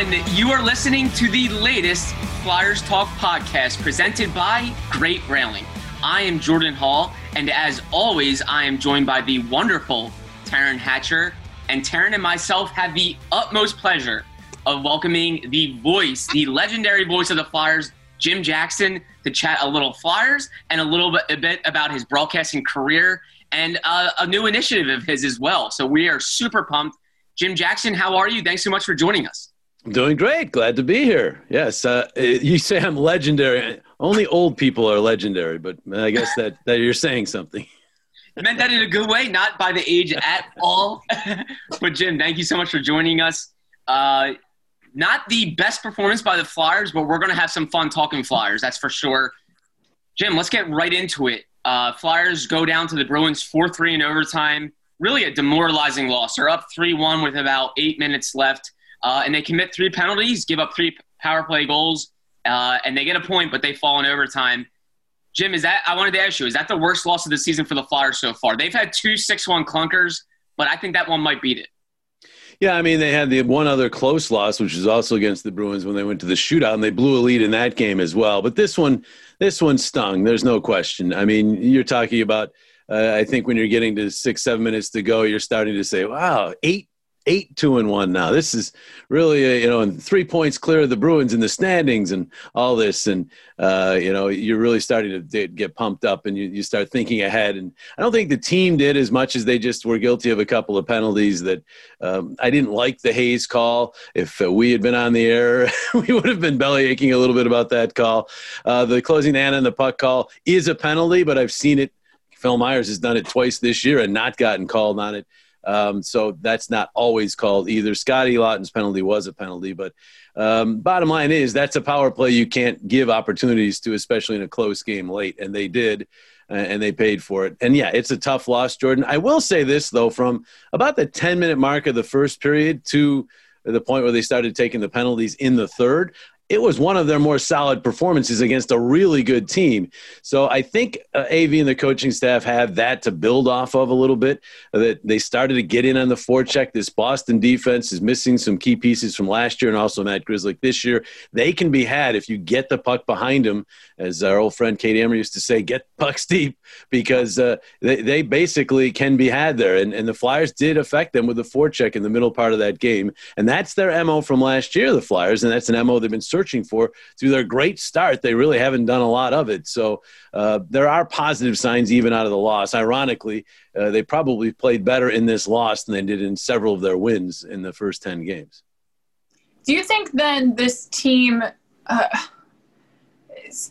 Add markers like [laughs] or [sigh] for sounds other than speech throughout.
Everyone. You are listening to the latest Flyers Talk podcast presented by Great Railing. I am Jordan Hall, and as always, I am joined by the wonderful Taryn Hatcher. And Taryn and myself have the utmost pleasure of welcoming the voice, the legendary voice of the Flyers, Jim Jackson, to chat a little Flyers and a little bit, a bit about his broadcasting career and uh, a new initiative of his as well. So we are super pumped Jim Jackson, how are you? Thanks so much for joining us. Doing great. Glad to be here. Yes, uh, you say I'm legendary. Only old people are legendary, but I guess that, that you're saying something. [laughs] I meant that in a good way, not by the age at all. [laughs] but Jim, thank you so much for joining us. Uh, not the best performance by the Flyers, but we're going to have some fun talking Flyers. That's for sure. Jim, let's get right into it. Uh, Flyers go down to the Bruins 4 3 in overtime really a demoralizing loss. They're up 3 1 with about eight minutes left, uh, and they commit three penalties, give up three power play goals, uh, and they get a point, but they fall in overtime. Jim, is that I wanted to ask you, is that the worst loss of the season for the Flyers so far? They've had two 6 1 clunkers, but I think that one might beat it. Yeah, I mean, they had the one other close loss, which was also against the Bruins when they went to the shootout, and they blew a lead in that game as well. But this one, this one stung. There's no question. I mean, you're talking about – uh, I think when you're getting to six, seven minutes to go, you're starting to say, wow, eight, eight, two and one now. This is really, a, you know, and three points clear of the Bruins in the standings and all this. And, uh, you know, you're really starting to get pumped up and you, you start thinking ahead. And I don't think the team did as much as they just were guilty of a couple of penalties that um, I didn't like the Hayes call. If uh, we had been on the air, [laughs] we would have been belly aching a little bit about that call. Uh, the closing Anna and the puck call is a penalty, but I've seen it Phil Myers has done it twice this year and not gotten called on it. Um, so that's not always called either. Scotty Laughton's penalty was a penalty, but um, bottom line is that's a power play you can't give opportunities to, especially in a close game late, and they did, and they paid for it. And yeah, it's a tough loss, Jordan. I will say this though, from about the 10 minute mark of the first period to the point where they started taking the penalties in the third, it was one of their more solid performances against a really good team. So I think uh, AV and the coaching staff have that to build off of a little bit. That they started to get in on the forecheck. This Boston defense is missing some key pieces from last year and also Matt Grzelcyk this year. They can be had if you get the puck behind them, as our old friend Kate Amber used to say, get pucks deep because uh, they, they basically can be had there. And, and the Flyers did affect them with the forecheck in the middle part of that game. And that's their MO from last year, the Flyers. And that's an MO they've been searching for through their great start. They really haven't done a lot of it. So uh, there are positive signs even out of the loss. Ironically, uh, they probably played better in this loss than they did in several of their wins in the first 10 games. Do you think then this team uh,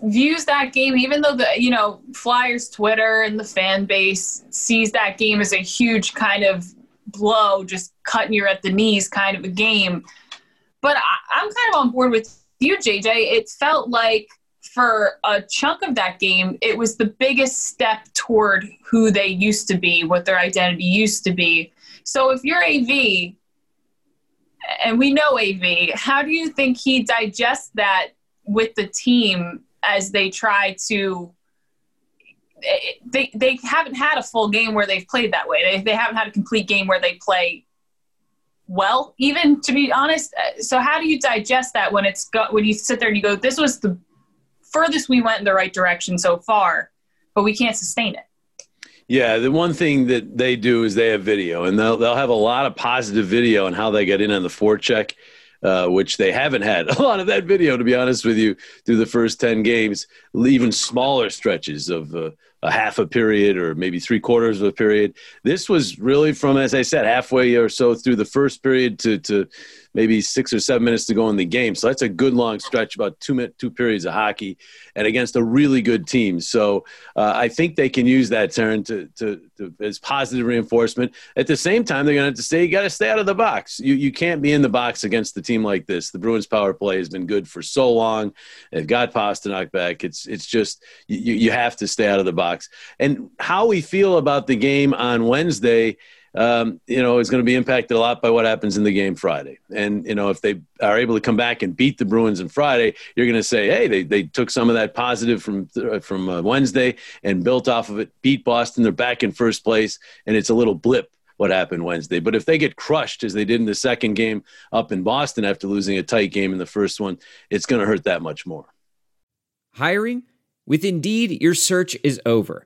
views that game, even though the, you know, Flyers Twitter and the fan base sees that game as a huge kind of blow, just cutting you at the knees kind of a game? But I, I'm kind of on board with you, JJ, it felt like for a chunk of that game, it was the biggest step toward who they used to be, what their identity used to be. So if you're AV, and we know AV, how do you think he digests that with the team as they try to? They, they haven't had a full game where they've played that way. They, they haven't had a complete game where they play well, even to be honest. Uh, so how do you digest that when it's got when you sit there and you go, this was the furthest we went in the right direction so far, but we can't sustain it. Yeah, the one thing that they do is they have video, and they'll they'll have a lot of positive video on how they get in on the forecheck. Uh, which they haven't had [laughs] a lot of that video, to be honest with you, through the first 10 games, even smaller stretches of uh, a half a period or maybe three quarters of a period. This was really from, as I said, halfway or so through the first period to, to maybe six or seven minutes to go in the game. So that's a good long stretch, about two minute, two periods of hockey, and against a really good team. So uh, I think they can use that turn to, to, to, as positive reinforcement. At the same time, they're going to have to say you got to stay out of the box. You you can't be in the box against a team like this. The Bruins power play has been good for so long. They've got Pastrnak back. It's it's just you you have to stay out of the box. And how we feel about the game on Wednesday um, you know, is going to be impacted a lot by what happens in the game Friday. And, you know, if they are able to come back and beat the Bruins on Friday, you're going to say, hey, they, they took some of that positive from, uh, from uh, Wednesday and built off of it, beat Boston. They're back in first place, and it's a little blip what happened Wednesday. But if they get crushed as they did in the second game up in Boston after losing a tight game in the first one, it's going to hurt that much more. Hiring? With Indeed, your search is over.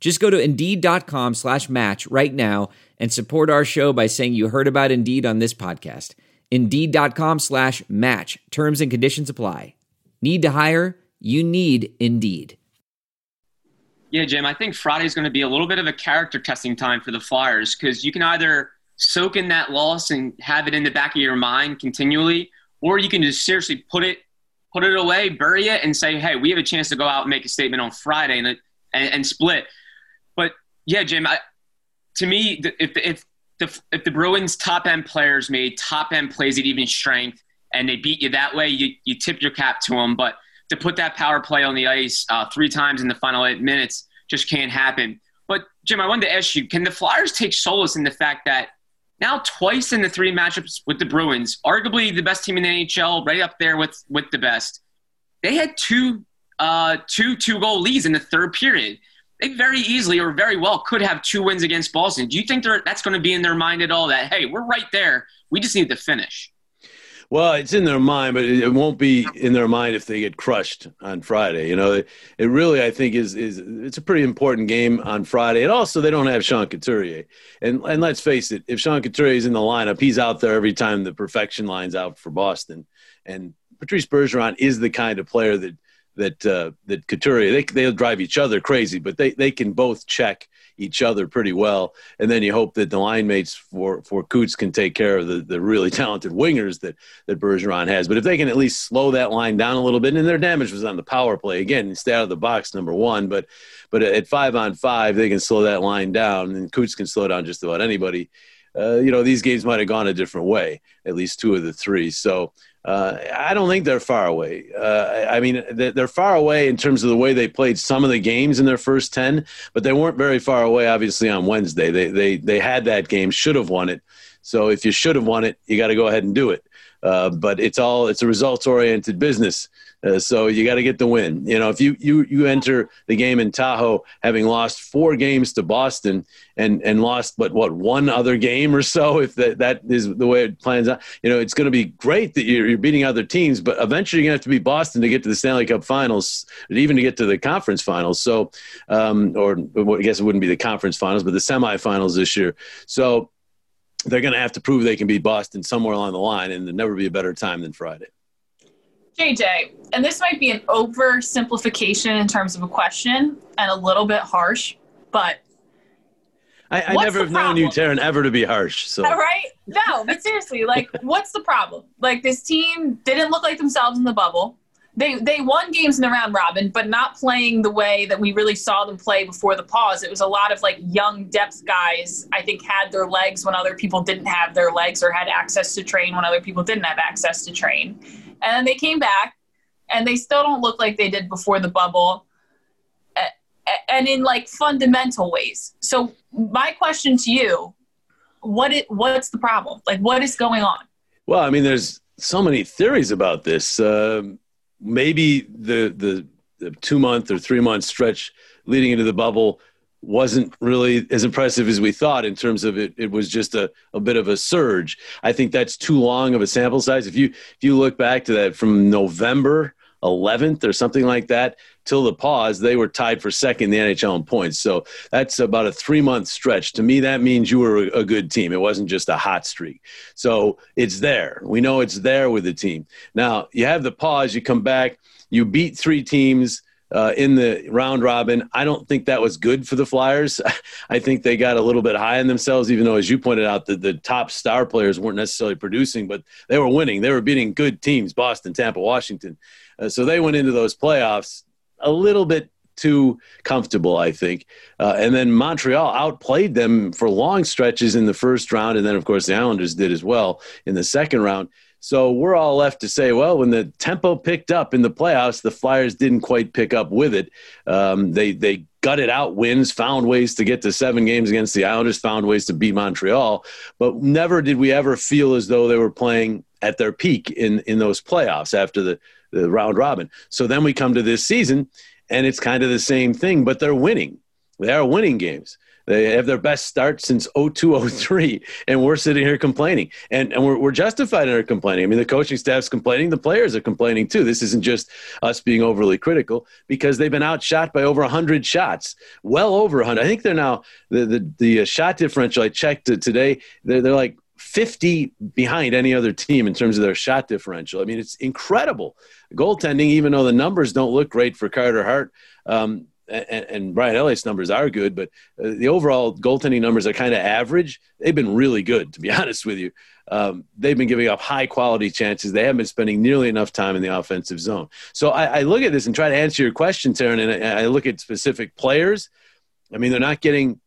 Just go to Indeed.com slash match right now and support our show by saying you heard about Indeed on this podcast. Indeed.com slash match. Terms and conditions apply. Need to hire? You need Indeed. Yeah, Jim, I think Friday is going to be a little bit of a character testing time for the Flyers because you can either soak in that loss and have it in the back of your mind continually, or you can just seriously put it put it away, bury it, and say, hey, we have a chance to go out and make a statement on Friday and, and, and split yeah, Jim. I, to me, if if the if the Bruins top end players made top end plays at even strength and they beat you that way, you you tip your cap to them. But to put that power play on the ice uh, three times in the final eight minutes just can't happen. But Jim, I wanted to ask you: Can the Flyers take solace in the fact that now twice in the three matchups with the Bruins, arguably the best team in the NHL, right up there with with the best, they had two uh, two two goal leads in the third period they very easily or very well could have two wins against Boston. Do you think that's going to be in their mind at all? That hey, we're right there. We just need to finish. Well, it's in their mind, but it won't be in their mind if they get crushed on Friday. You know, it, it really, I think, is is it's a pretty important game on Friday. And also, they don't have Sean Couturier. And and let's face it, if Sean Couturier is in the lineup, he's out there every time the perfection line's out for Boston. And Patrice Bergeron is the kind of player that – that uh, that Couturier they they'll drive each other crazy, but they, they can both check each other pretty well. And then you hope that the line mates for for Coots can take care of the, the really [laughs] talented wingers that that Bergeron has. But if they can at least slow that line down a little bit, and their damage was on the power play again, stay out of the box number one. But but at five on five, they can slow that line down, and Coots can slow down just about anybody. Uh, you know, these games might have gone a different way, at least two of the three. So uh, I don't think they're far away. Uh, I mean, they're far away in terms of the way they played some of the games in their first ten, but they weren't very far away. Obviously, on Wednesday, they they they had that game, should have won it. So if you should have won it, you got to go ahead and do it. Uh, but it's all it's a results oriented business. Uh, so you got to get the win. You know, if you, you you enter the game in Tahoe having lost four games to Boston and and lost but what one other game or so, if that that is the way it plans out, you know, it's going to be great that you're, you're beating other teams, but eventually you're going to have to beat Boston to get to the Stanley Cup Finals, even to get to the conference finals. So, um, or I guess it wouldn't be the conference finals, but the semifinals this year. So they're going to have to prove they can beat Boston somewhere along the line, and there'll never be a better time than Friday. JJ, and this might be an oversimplification in terms of a question and a little bit harsh, but I, I never have known you, Taryn, ever to be harsh. So All right? No, but seriously, like, what's the problem? Like, this team didn't look like themselves in the bubble. They they won games in the round robin, but not playing the way that we really saw them play before the pause. It was a lot of like young depth guys. I think had their legs when other people didn't have their legs, or had access to train when other people didn't have access to train. And then they came back, and they still don't look like they did before the bubble, and in like fundamental ways. So my question to you, what it what's the problem? Like what is going on? Well, I mean, there's so many theories about this. Um, maybe the the, the two month or three month stretch leading into the bubble wasn't really as impressive as we thought in terms of it. It was just a, a bit of a surge. I think that's too long of a sample size. If you if you look back to that from November 11th or something like that till the pause, they were tied for second in the NHL in points. So that's about a three month stretch. To me, that means you were a good team. It wasn't just a hot streak. So it's there. We know it's there with the team. Now you have the pause. You come back. You beat three teams uh, in the round robin. I don't think that was good for the Flyers. [laughs] I think they got a little bit high on themselves, even though, as you pointed out, the, the top star players weren't necessarily producing, but they were winning. They were beating good teams Boston, Tampa, Washington. Uh, so they went into those playoffs a little bit too comfortable, I think. Uh, and then Montreal outplayed them for long stretches in the first round. And then, of course, the Islanders did as well in the second round. So we're all left to say, well, when the tempo picked up in the playoffs, the Flyers didn't quite pick up with it. Um, they they gutted out wins, found ways to get to seven games against the Islanders, found ways to beat Montreal, but never did we ever feel as though they were playing at their peak in in those playoffs after the the round robin. So then we come to this season, and it's kind of the same thing, but they're winning. They are winning games. They have their best start since 0203, and we're sitting here complaining. And, and we're, we're justified in our complaining. I mean, the coaching staff's complaining, the players are complaining too. This isn't just us being overly critical because they've been outshot by over 100 shots, well over 100. I think they're now, the, the, the shot differential, I checked today, they're, they're like 50 behind any other team in terms of their shot differential. I mean, it's incredible. Goaltending, even though the numbers don't look great for Carter Hart, um, and, and Brian Elliott's numbers are good, but uh, the overall goaltending numbers are kind of average. They've been really good, to be [laughs] honest with you. Um, they've been giving up high quality chances. They haven't been spending nearly enough time in the offensive zone. So I, I look at this and try to answer your question, Taryn, and I, I look at specific players. I mean, they're not getting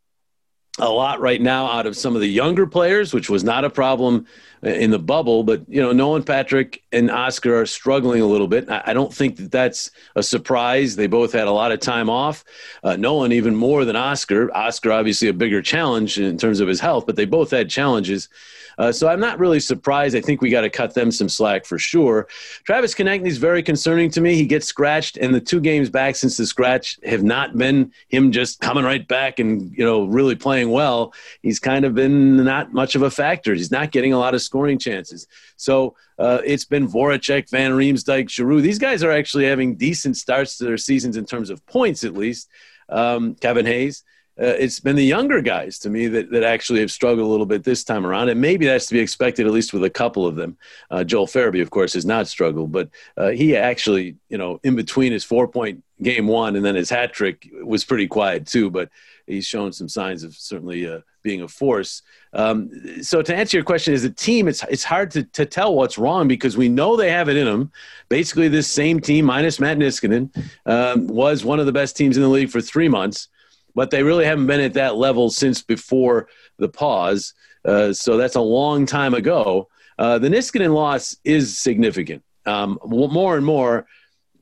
a lot right now out of some of the younger players, which was not a problem in the bubble. But you know, Nolan Patrick and Oscar are struggling a little bit. I don't think that that's a surprise. They both had a lot of time off. Uh, Nolan even more than Oscar. Oscar obviously a bigger challenge in terms of his health, but they both had challenges. Uh, so I'm not really surprised. I think we got to cut them some slack for sure. Travis Konecny is very concerning to me. He gets scratched, and the two games back since the scratch have not been him just coming right back and you know really playing well. He's kind of been not much of a factor. He's not getting a lot of scoring chances. So uh, it's been Voracek, Van Riemsdyk, Giroux. These guys are actually having decent starts to their seasons in terms of points, at least. Um, Kevin Hayes uh, it's been the younger guys to me that, that actually have struggled a little bit this time around. And maybe that's to be expected, at least with a couple of them. Uh, Joel Farabee, of course, has not struggled, but uh, he actually, you know, in between his four point game one and then his hat trick was pretty quiet too, but he's shown some signs of certainly uh, being a force. Um, so to answer your question, as a team, it's, it's hard to, to tell what's wrong because we know they have it in them. Basically, this same team, minus Matt Niskanen, um, was one of the best teams in the league for three months but they really haven't been at that level since before the pause. Uh, so that's a long time ago. Uh, the Niskanen loss is significant. Um, more and more,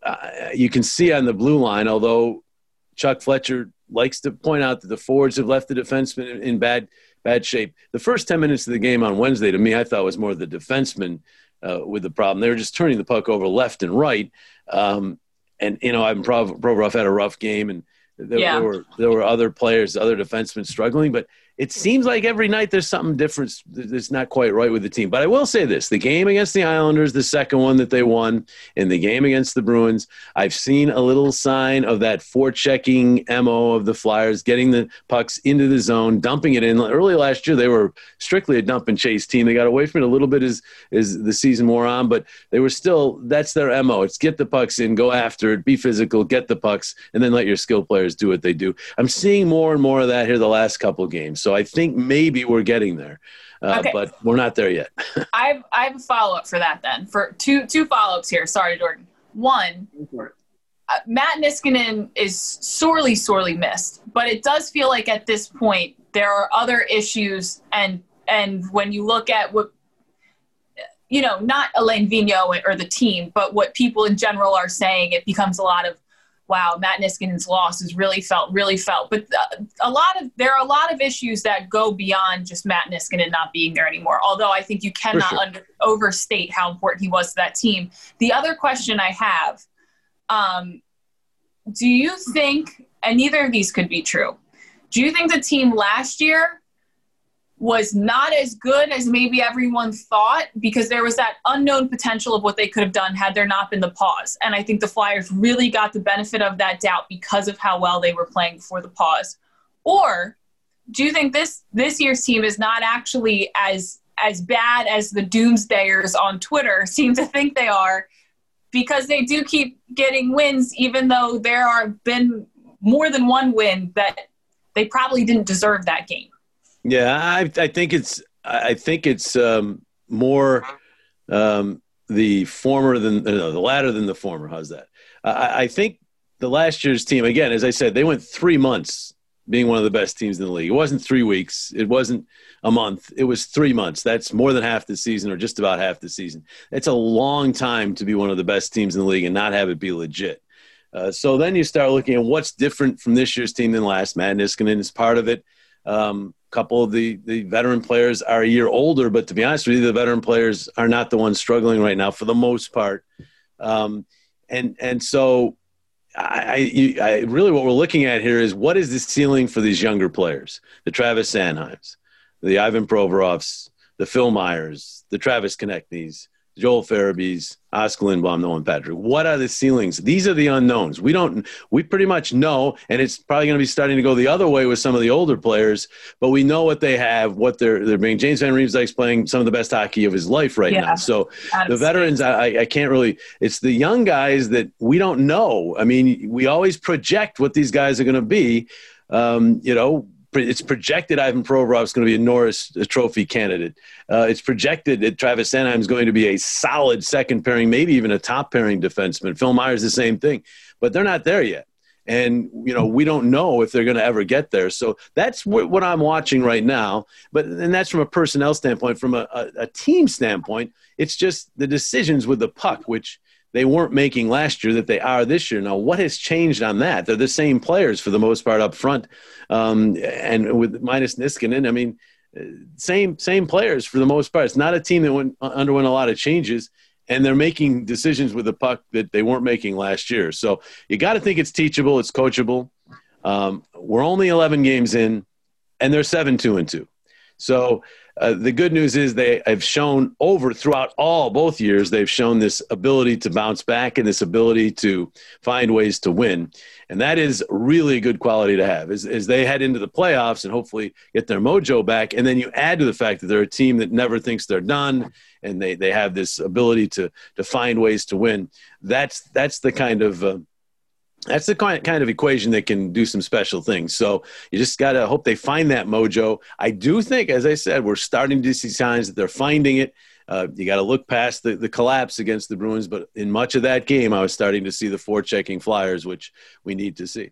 uh, you can see on the blue line, although Chuck Fletcher likes to point out that the forwards have left the defensemen in, in bad bad shape. The first 10 minutes of the game on Wednesday, to me, I thought was more the defensemen uh, with the problem. They were just turning the puck over left and right. Um, and, you know, Provorov had a rough game, and there, yeah. there, were there were other players, other defensemen struggling, but it seems like every night there's something different that's not quite right with the team. But I will say this: the game against the Islanders, the second one that they won, and the game against the Bruins, I've seen a little sign of that forechecking mo of the Flyers, getting the pucks into the zone, dumping it in. Early last year, they were strictly a dump and chase team. They got away from it a little bit as as the season wore on, but they were still that's their mo. It's get the pucks in, go after it, be physical, get the pucks, and then let your skill players do what they do. I'm seeing more and more of that here the last couple games. So I think maybe we're getting there, uh, okay. but we're not there yet. [laughs] I have I have a follow up for that then. For two two follow ups here. Sorry, Jordan. One, uh, Matt Niskanen is sorely sorely missed, but it does feel like at this point there are other issues, and and when you look at what you know, not Alain Vigneault or the team, but what people in general are saying, it becomes a lot of wow, Matt Niskanen's loss is really felt, really felt. But uh, a lot of there are a lot of issues that go beyond just Matt Niskanen not being there anymore. Although I think you cannot sure. under, overstate how important he was to that team. The other question I have, um, do you think, and neither of these could be true, Do you think the team last year was not as good as maybe everyone thought because there was that unknown potential of what they could have done had there not been the pause? And I think the Flyers really got the benefit of that doubt because of how well they were playing before the pause. Or do you think this this year's team is not actually as as bad as the doomsdayers on Twitter [laughs] seem to think they are because they do keep getting wins even though there are been more than one win that they probably didn't deserve that game. Yeah, I, I think it's I think it's um, more um, the former than no, the latter than the former. How's that? I, I think the last year's team again, as I said, they went three months being one of the best teams in the league. It wasn't three weeks. It wasn't a month. It was three months. That's more than half the season, or just about half the season. It's a long time to be one of the best teams in the league and not have it be legit. Uh, so then you start looking at what's different from this year's team than last. Matt Niskanen is part of it. Um, couple of the, the veteran players are a year older, but to be honest with you, the veteran players are not the ones struggling right now for the most part. Um, and and so I, I, I, really what we're looking at here is what is the ceiling for these younger players, the Travis Sanheims, the Ivan Provorovs, the Phil Myers, the Travis Konecnys, Joel Farabees, Oscar Lindblom, Nolan Patrick. What are the ceilings? These are the unknowns. We don't. We pretty much know, and it's probably going to be starting to go the other way with some of the older players. But we know what they have, what they're they're being. James Van Riemsdyk's playing some of the best hockey of his life right yeah. now. So the veterans, I, I can't really. It's the young guys that we don't know. I mean, we always project what these guys are going to be. Um, you know, it's projected Ivan Provorov is going to be a Norris Trophy candidate. Uh, it's projected that Travis Sanheim is going to be a solid second pairing, maybe even a top pairing defenseman. Phil Myers the same thing, but they're not there yet. And you know we don't know if they're going to ever get there. So that's what, what I'm watching right now. But and that's from a personnel standpoint. From a, a, a team standpoint, it's just the decisions with the puck, which they weren't making last year that they are this year. Now, what has changed on that? They're the same players for the most part up front, um, and with minus Niskanen, I mean, same same players for the most part. It's not a team that went underwent a lot of changes, and they're making decisions with the puck that they weren't making last year. So you got to think it's teachable, it's coachable. Um, we're only 11 games in, and they're seven two and two. So uh, the good news is they have shown over throughout all both years they've shown this ability to bounce back and this ability to find ways to win. And that is really a good quality to have. As, as they head into the playoffs and hopefully get their mojo back and then you add to the fact that they're a team that never thinks they're done and they, they have this ability to to find ways to win. That's that's the kind of uh, that's the kind of equation that can do some special things. So you just got to hope they find that mojo. I do think, as I said, we're starting to see signs that they're finding it. Uh, you got to look past the, the collapse against the Bruins, but in much of that game, I was starting to see the forechecking Flyers, which we need to see.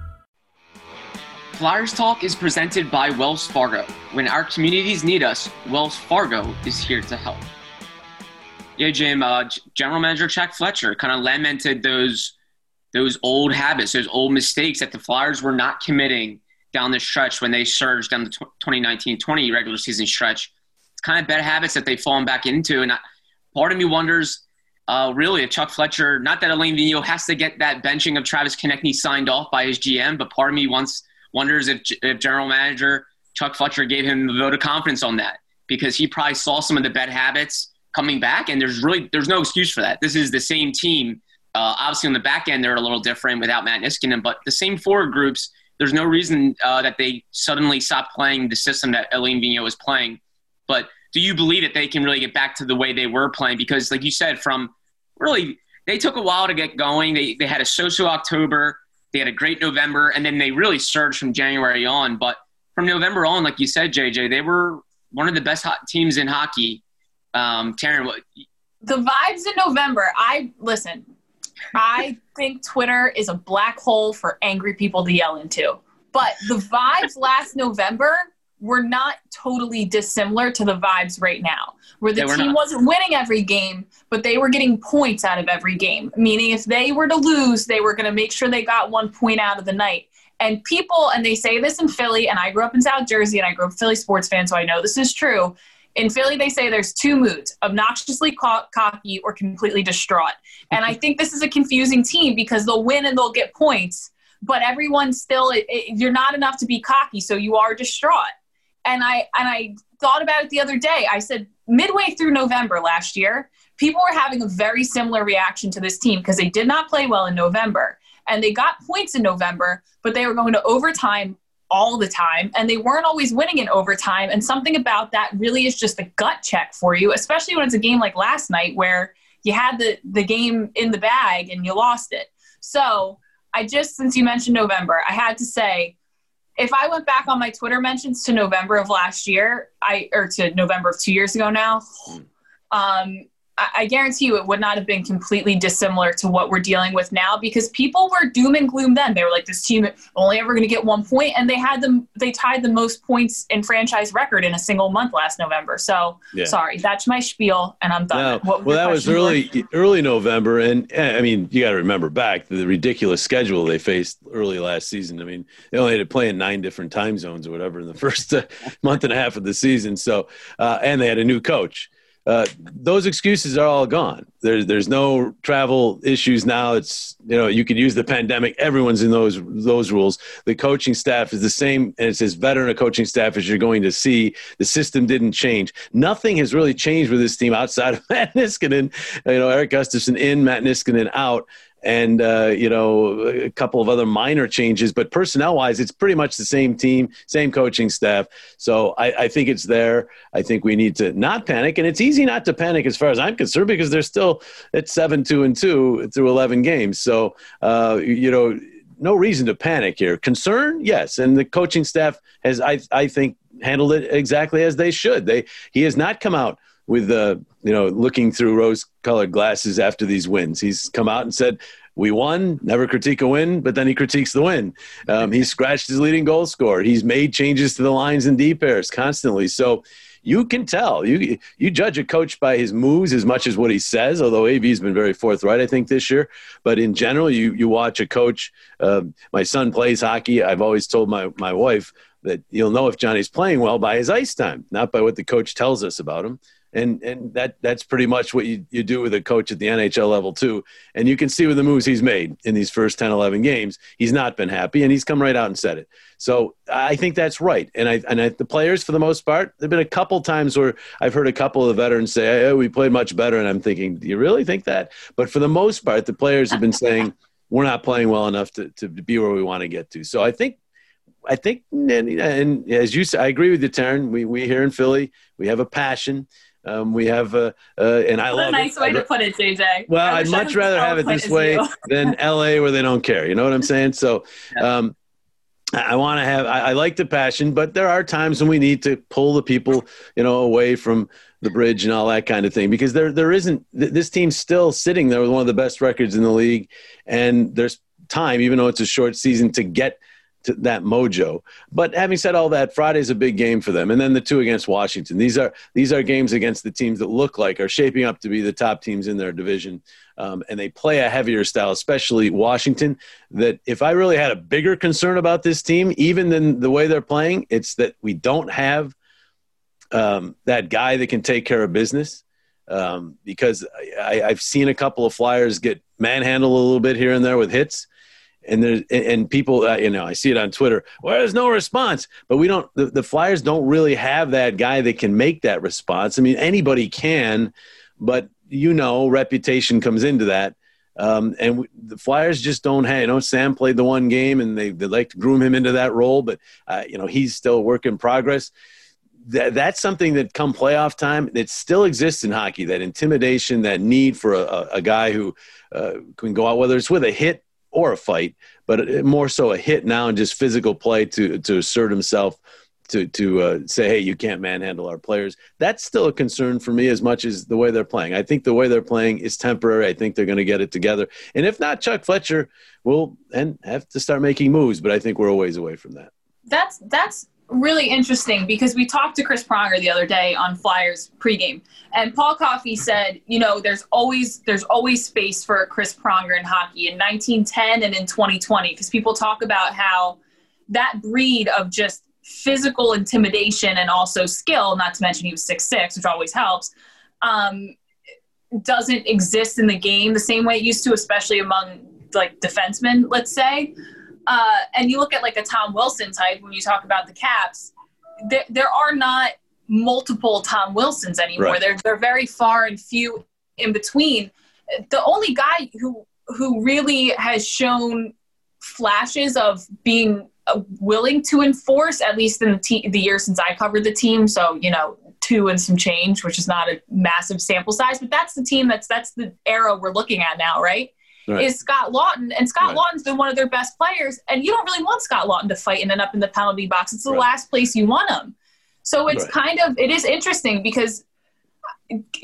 Flyers Talk is presented by Wells Fargo. When our communities need us, Wells Fargo is here to help. Yeah, Jim. Uh, General Manager Chuck Fletcher kind of lamented those those old habits, those old mistakes that the Flyers were not committing down the stretch when they surged down the 2019-20 regular season stretch. It's kind of bad habits that they've fallen back into, and part of me wonders. Uh, really, if Chuck Fletcher, not that Alain Vigneault has to get that benching of Travis Konecny signed off by his GM, but part of me wants wonders if, if general manager Chuck Fletcher gave him a vote of confidence on that because he probably saw some of the bad habits coming back, and there's really there's no excuse for that. This is the same team. Uh, obviously, on the back end, they're a little different without Matt Niskanen, but the same forward groups. There's no reason uh, that they suddenly stop playing the system that Alain Vigneault was playing. But do you believe that they can really get back to the way they were playing? Because, like you said, from really they took a while to get going. They they had a so-so October. They had a great November, and then they really surged from January on. But from November on, like you said, JJ, they were one of the best teams in hockey. Um, Taryn, what? The vibes in November. I listen. I think Twitter is a black hole for angry people to yell into. But the vibes last November were not totally dissimilar to the vibes right now, where the team not. wasn't winning every game, but they were getting points out of every game. Meaning, if they were to lose, they were going to make sure they got one point out of the night. And people, and they say this in Philly, and I grew up in South Jersey, and I grew up a Philly sports fan, so I know this is true. In Philly, they say there's two moods obnoxiously co- cocky or completely distraught. And I think this is a confusing team because they'll win and they'll get points, but everyone still, it, it, you're not enough to be cocky, so you are distraught. And I, and I thought about it the other day. I said, midway through November last year, people were having a very similar reaction to this team because they did not play well in November. And they got points in November, but they were going to overtime all the time and they weren't always winning in overtime and something about that really is just a gut check for you especially when it's a game like last night where you had the the game in the bag and you lost it so i just since you mentioned november i had to say if i went back on my twitter mentions to november of last year i or to november of two years ago now um I guarantee you it would not have been completely dissimilar to what we're dealing with now because people were doom and gloom then. They were like, this team only ever going to get one point, and they had them. They tied the most points in franchise record in a single month last November. So Yeah. sorry, that's my spiel, and I'm done. No, well, that was early, early November, and eh, I mean, you got to remember back the ridiculous schedule they faced early last season. I mean, they only had to play in nine different time zones or whatever in the [laughs] first uh, month and a half of the season. So, uh, and they had a new coach. Uh, those excuses are all gone. There's there's no travel issues now. It's you know you could use the pandemic. Everyone's in those those rules. The coaching staff is the same, and it's as veteran a coaching staff as you're going to see. The system didn't change. Nothing has really changed with this team outside of [laughs] Matt Niskanen. You know, Erik Gustafsson in, Matt Niskanen out and uh, you know a couple of other minor changes, but personnel wise, it's pretty much the same team, same coaching staff. So I, I think it's there. I think we need to not panic, and it's easy not to panic as far as I'm concerned because they're still at seven two and two through eleven games. So uh, you know. No reason to panic here. Concern, yes, and the coaching staff has, I, I think, handled it exactly as they should. They he has not come out with uh, you know looking through rose-colored glasses after these wins. He's come out and said, "We won." Never critique a win, but then he critiques the win. Um, he scratched his leading goal scorer. He's made changes to the lines and D pairs constantly. So you can tell you you judge a coach by his moves as much as what he says. Although AV's been very forthright, I think this year. But in general, you you watch a coach. Uh, my son plays hockey. I've always told my my wife that you'll know if Johnny's playing well by his ice time, not by what the coach tells us about him. And and that that's pretty much what you, you do with a coach at the NHL level too. And you can see with the moves he's made in these first 10, 11 games, he's not been happy and he's come right out and said it. So I think that's right. And I and I, the players for the most part, there've been a couple times where I've heard a couple of the veterans say, hey, we played much better. And I'm thinking, do you really think that? But for the most part, the players have been saying [laughs] we're not playing well enough to, to be where we want to get to. So I think I think, and, and as you say, I agree with you, Taryn. We we here in Philly, we have a passion. Um, we have a, uh, and I What a nice it. way to put it, JJ. well, I'd much rather have it this way than [laughs] LA where they don't care. You know what I'm saying? So, um, I, want to have, I, I like the passion, but there are times when we need to pull the people, you know, away from the bridge and all that kind of thing because there, there isn't, th- this team's still sitting there with one of the best records in the league. And there's time, even though it's a short season, to get that mojo. But having said all that, Friday's a big game for them, and then the two against Washington. These are these are games against the teams that look like are shaping up to be the top teams in their division, um, and they play a heavier style, especially Washington. That if I really had a bigger concern about this team, even than the way they're playing, it's that we don't have um, that guy that can take care of business. Um, because I, I've seen a couple of Flyers get manhandled a little bit here and there with hits and there's and people uh, you know i see it on twitter well there's no response. But we don't the, the flyers don't really have that guy that can make that response. I mean anybody can but you know reputation comes into that. Um, and we, the flyers just don't have you know sam played the one game and they, they like to groom him into that role but uh, you know he's still a work in progress. That, that's something that come playoff time that still exists in hockey that intimidation that need for a, a, a guy who uh, can go out whether it's with a hit or a fight, but more so a hit now and just physical play to to assert himself to to uh, say, hey, you can't manhandle our players. That's still a concern for me as much as the way they're playing. I think the way they're playing is temporary. I think they're going to get it together, and if not, Chuck Fletcher will and have to start making moves. But I think we're a ways away from that. That's that's really interesting because we talked to Chris Pronger the other day on Flyers pregame, and Paul Coffey said, you know, there's always there's always space for Chris Pronger in hockey in 1910 and in 2020 because people talk about how that breed of just physical intimidation and also skill, not to mention he was six six, which always helps, um, doesn't exist in the game the same way it used to, especially among like defensemen, let's say. Uh, and you look at like a Tom Wilson type when you talk about the Caps, there, there are not multiple Tom Wilsons anymore. Right. They're they're very far and few in between. The only guy who who really has shown flashes of being uh, willing to enforce, at least in the, te- the year since I covered the team. So you know, two and some change, which is not a massive sample size, but that's the team. That's that's the era we're looking at now, right? Right. Is Scott Laughton, and Scott right. Laughton's been one of their best players, and you don't really want Scott Laughton to fight and end up in the penalty box. It's the right. last place you want him. So it's kind of it is interesting because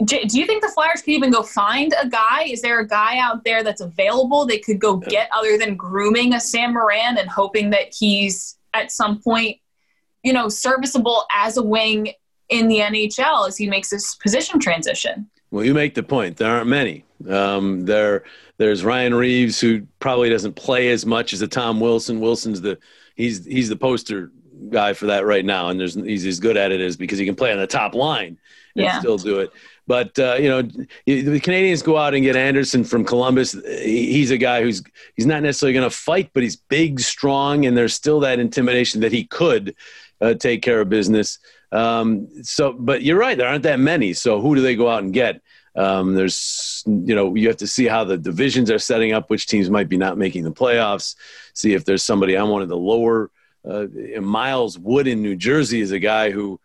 do you think the Flyers could even go find a guy? Is there a guy out there that's available they could go get other than grooming a Sam Morin and hoping that he's at some point, you know, serviceable as a wing in the NHL as he makes this position transition? Well, you make the point. There aren't many. Um, there, there's Ryan Reaves, who probably doesn't play as much as a Tom Wilson. Wilson's the he's he's the poster guy for that right now, and there's he's as good at it as because he can play on the top line and yeah. still do it. But uh, you know, the Canadiens go out and get Anderson from Columbus. He's a guy who's he's not necessarily going to fight, but he's big, strong, and there's still that intimidation that he could uh, take care of business. Um, so, but you're right, there aren't that many. So who do they go out and get? Um, there's, you know, you have to see how the divisions are setting up, which teams might be not making the playoffs. See if there's somebody on one of the lower. Uh, Miles Wood in New Jersey is a guy who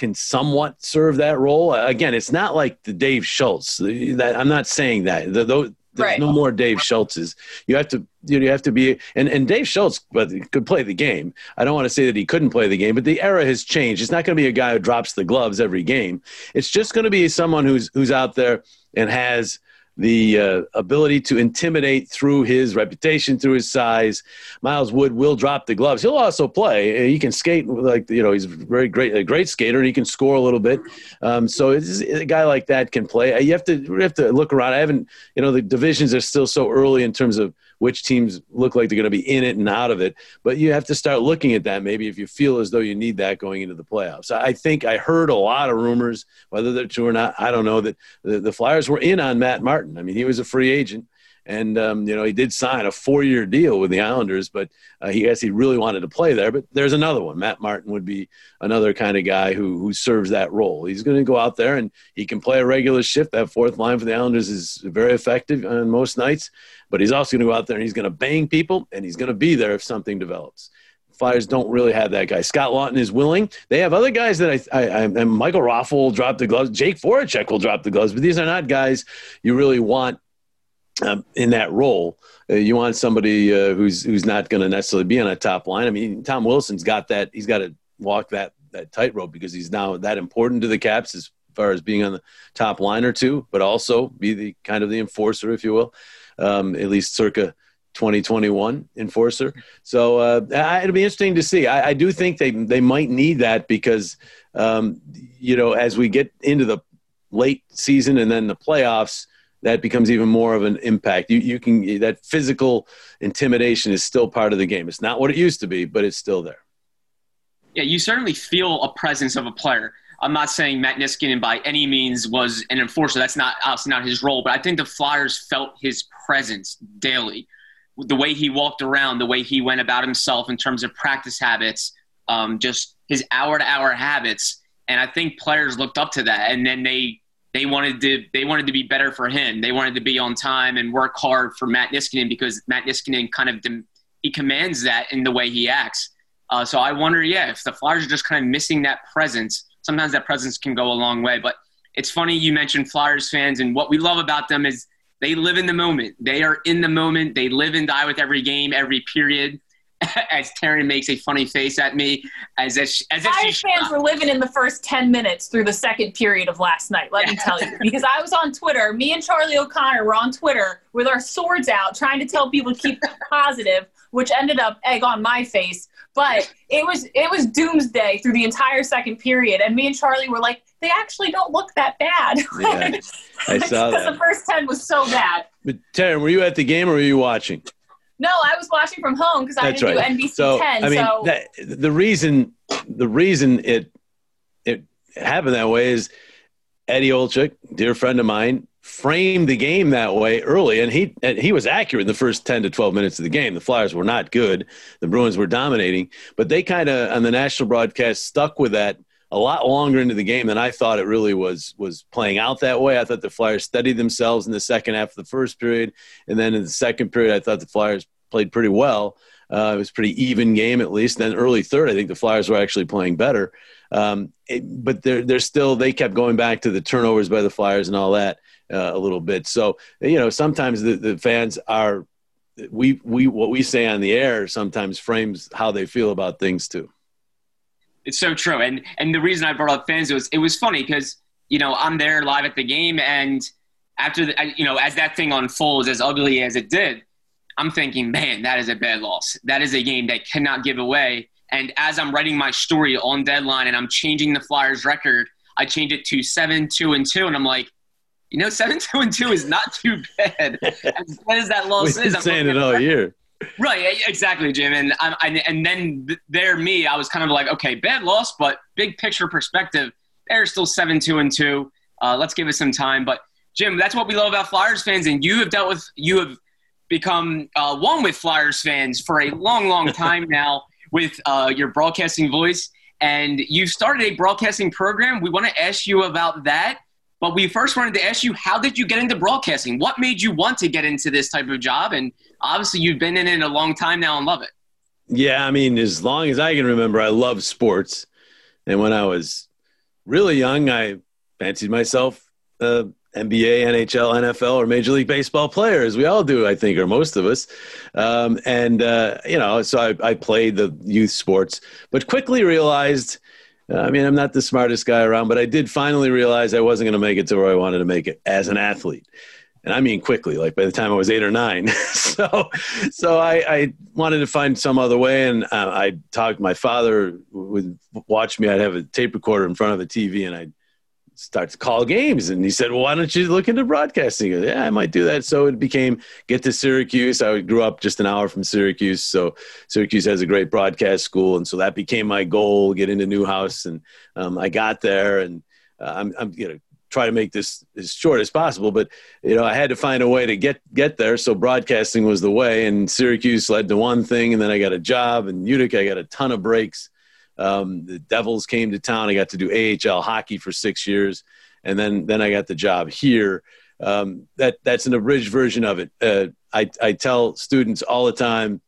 can somewhat serve that role. Again, it's not like the Dave Schultz. That I'm not saying that. The, there's right. no more Dave Schultzes. You have to you have to be and, and Dave Schultz but could play the game. I don't want to say that he couldn't play the game, but the era has changed. It's not going to be a guy who drops the gloves every game. It's just going to be someone who's who's out there and has the uh, ability to intimidate through his reputation, through his size. Miles Wood will drop the gloves. He'll also play. He can skate like you know he's very great, a great skater, and he can score a little bit. Um, so a guy like that can play. You have to you have to look around. I haven't you know the divisions are still so early in terms of which teams look like they're going to be in it and out of it. But you have to start looking at that maybe if you feel as though you need that going into the playoffs. I think I heard a lot of rumors, whether they're true or not, I don't know, that the, the Flyers were in on Matt Martin. I mean, he was a free agent. And um, you know he did sign a four-year deal with the Islanders, but uh, he guess he really wanted to play there. But there's another one. Matt Martin would be another kind of guy who who serves that role. He's going to go out there and he can play a regular shift. That fourth line for the Islanders is very effective on most nights, but he's also going to go out there and he's going to bang people and he's going to be there if something develops. Flyers don't really have that guy. Scott Laughton is willing. They have other guys that I, I, I and Michael Raffl will drop the gloves. Jake Voracek will drop the gloves, but these are not guys you really want um, in that role. Uh, you want somebody uh, who's who's not going to necessarily be on a top line. I mean, Tom Wilson's got that. He's got to walk that that tightrope because he's now that important to the Caps as far as being on the top line or two, but also be the kind of the enforcer, if you will, um, at least circa 2021 enforcer. So uh, it'll be interesting to see. I, I, do think they they might need that because um, you know as we get into the late season and then the playoffs that becomes even more of an impact. You, you can that physical intimidation is still part of the game. It's not what it used to be, but it's still there. Yeah, you certainly feel a presence of a player. I'm not saying Matt Niskanen by any means was an enforcer. That's not obviously not his role, but I think the Flyers felt his presence daily. The way he walked around, the way he went about himself in terms of practice habits, um, just his hour to hour habits. And I think players looked up to that. And then they they wanted to they wanted to be better for him. They wanted to be on time and work hard for Matt Niskanen because Matt Niskanen kind of he commands that in the way he acts. Uh, so I wonder, yeah, if the Flyers are just kind of missing that presence, sometimes that presence can go a long way. But it's funny you mentioned Flyers fans, and what we love about them is they live in the moment. They are in the moment. They live and die with every game, every period. [laughs] as Terry makes a funny face at me, as if, she, as if Flyers she fans were living in the first 10 minutes through the second period of last night, let me tell you. Because I was on Twitter, me and Charlie O'Connor were on Twitter with our swords out trying to tell people to keep [laughs] positive, which ended up egg on my face. But it was it was doomsday through the entire second period. And me and Charlie were like, they actually don't look that bad. [laughs] Yeah, I saw that. the first 10 was so bad. But Taryn, were you at the game or were you watching? No, I was watching from home because I That's didn't right. do NBC so 10. I mean, so that, the reason the reason it it happened that way is Eddie Olczyk, dear friend of mine, framed the game that way early, and he and he was accurate in the first ten to twelve minutes of the game. The Flyers were not good; the Bruins were dominating, but they kind of on the national broadcast stuck with that a lot longer into the game than I thought it really was was playing out that way. I thought the Flyers steadied themselves in the second half of the first period, and then in the second period, I thought the Flyers played pretty well. Uh, it was pretty even game at least. Then early third, I think the Flyers were actually playing better. Um, it, but they're they're still they kept going back to the turnovers by the Flyers and all that uh, a little bit. So you know sometimes the, the fans are we we what we say on the air sometimes frames how they feel about things too. It's so true. And and the reason I brought up fans was it was funny because you know I'm there live at the game, and after the, you know as that thing unfolds as ugly as it did, I'm thinking, man, that is a bad loss. That is a game that cannot give away. And as I'm writing my story on deadline and I'm changing the Flyers record, I change it to seven two and two, and I'm like. You know, seven [laughs] two and two is not too bad. [laughs] As bad as that loss We've is, been I'm saying it all year. Right, exactly, Jim. And I, and then there, me, I was kind of like, okay, bad loss, but big picture perspective, they're still seven two and two. Uh, let's give it some time. But Jim, that's what we love about Flyers fans, and you have dealt with, you have become uh, one with Flyers fans for a long, long [laughs] time now with uh, your broadcasting voice, and you started a broadcasting program. We want to ask you about that. But we first wanted to ask you, how did you get into broadcasting? What made you want to get into this type of job? And obviously, you've been in it a long time now and love it. Yeah, I mean, as long as I can remember, I love sports. And when I was really young, I fancied myself NBA, NHL, NFL, or Major League Baseball player, as we all do, I think, or most of us. Um, and, uh, you know, so I, I played the youth sports, but quickly realized. uh, I mean, I'm not the smartest guy around, but I did finally realize I wasn't going to make it to where I wanted to make it as an athlete and I mean quickly, like by the time I was eight or nine. [laughs] so, so I, I wanted to find some other way, and uh, I talked. My father would watch me. I'd have a tape recorder in front of the TV, and I'd start to call games. And he said, "Well, why don't you look into broadcasting?" I, yeah, I might do that. So it became get to Syracuse. I grew up just an hour from Syracuse, so Syracuse has a great broadcast school, and so that became my goal: get into Newhouse. And um, I got there, and uh, I'm, I'm you know try to make this as short as possible but you know i had to find a way to get get there. So broadcasting was the way and syracuse led to one thing and then i got a job in utica. I got a ton of breaks. Um, the devils came to town. I got to do ahl hockey for six years and then then i got the job here. Um, that that's an abridged version of it. Uh, I, I tell students all the time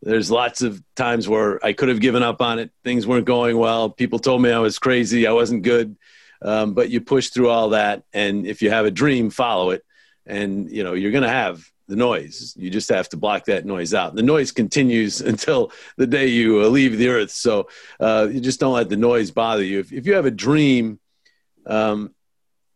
there's lots of times where i could have given up on it. Things weren't going well. People told me i was crazy. I wasn't good um, but you push through all that and if you have a dream follow it. And you know you're going to have the noise. You just have to block that noise out. The noise continues [laughs] until the day you uh, leave the earth. So uh, you just don't let the noise bother you. If, if you have a dream um,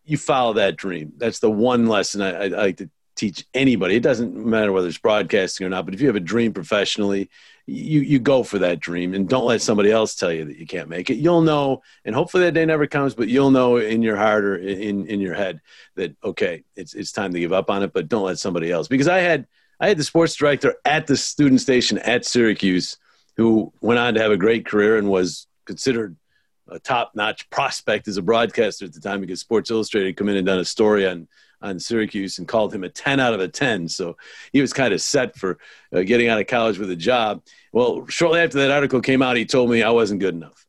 you follow that dream. That's the one lesson I, I, I like to teach anybody. It doesn't matter whether it's broadcasting or not but if you have a dream professionally you you go for that dream and don't let somebody else tell you that you can't make it. You'll know and hopefully that day never comes but you'll know in your heart or in in your head that okay it's it's time to give up on it but don't let somebody else. Because i had i had the sports director at the student station at syracuse who went on to have a great career and was considered a top-notch prospect as a broadcaster at the time because sports illustrated come in and done a story on on Syracuse and called him a 10 out of a 10. So he was kind of set for uh, getting out of college with a job. Well, shortly after that article came out, he told me I wasn't good enough.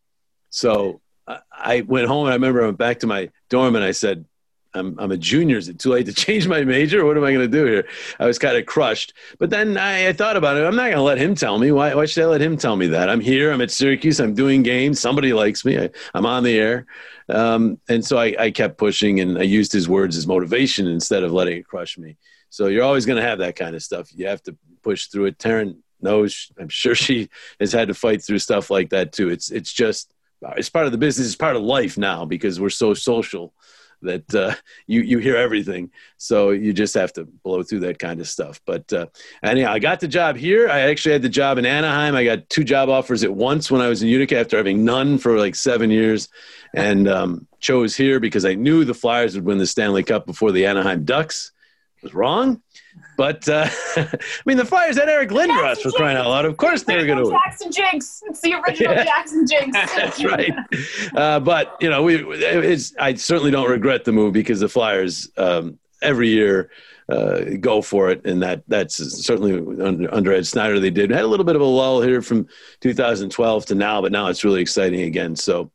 So I, I went home and I remember I went back to my dorm and I said, I'm, I'm a junior. Is it too late to [laughs] change my major? What am I going to do here? I was kind of crushed. But then I, I thought about it. I'm not going to let him tell me. Why, why should I let him tell me that? I'm here. I'm at Syracuse. I'm doing games. Somebody likes me. I, I'm on the air. Um, and so I, I kept pushing and I used his words as motivation instead of letting it crush me. So you're always going to have that kind of stuff. You have to push through it. Taryn knows. I'm sure she has had to fight through stuff like that too. It's it's just it's part of the business. It's part of life now because we're so social that uh, you you hear everything. So you just have to blow through that kind of stuff. But uh, anyhow, I got the job here. I actually had the job in Anaheim. I got two job offers at once when I was in Utica after having none for like seven years, and um, chose here because I knew the Flyers would win the Stanley Cup before the Anaheim Ducks. Was wrong. But uh, [laughs] I mean, the Flyers had Eric Lindros for crying out loud. Of course, they were going to win. Jackson Jinx. It's the [laughs] original Yeah. Jackson Jinx. [laughs] That's right. Uh, but you know, we I certainly don't regret the move because the Flyers um, every year uh, go for it, and that that's certainly under, under Ed Snider they did. Had a little bit of a lull here from 2012 to now, but now it's really exciting again. So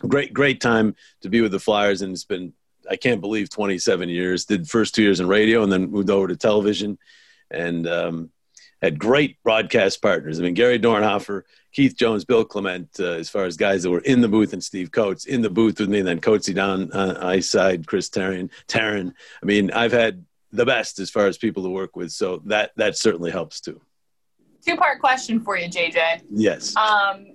great, great time to be with the Flyers, and it's been I can't believe 27 years. Did first two years in radio, and then moved over to television, and um, had great broadcast partners. I mean, Gary Dornhoefer, Keith Jones, Bill Clement, uh, as far as guys that were in the booth, and Steve Coates in the booth with me, and then Coatesy down uh, ice side, Chris Therien, Taryn. I mean, I've had the best as far as people to work with, so that that certainly helps too. Two part question for you, JJ. Yes. Um,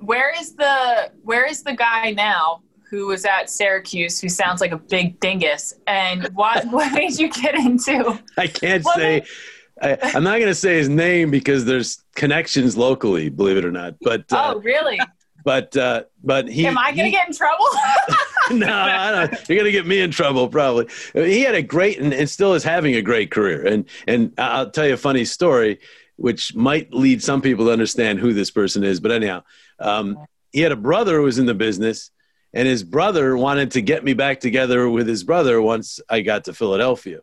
where is the where is the guy now who was at Syracuse who sounds like a big dingus? And what [laughs] what made you get into? I can't Well, say. I, I'm not going to say his name because there's connections locally, believe it or not. But uh, oh, really? but uh, but he. Am I gonna get in trouble? [laughs] no, I don't. You're gonna get me in trouble probably. He had a great and, and still is having a great career. And and I'll tell you a funny story, which might lead some people to understand who this person is. But anyhow, um, he had a brother who was in the business, and his brother wanted to get me back together with his brother once I got to Philadelphia,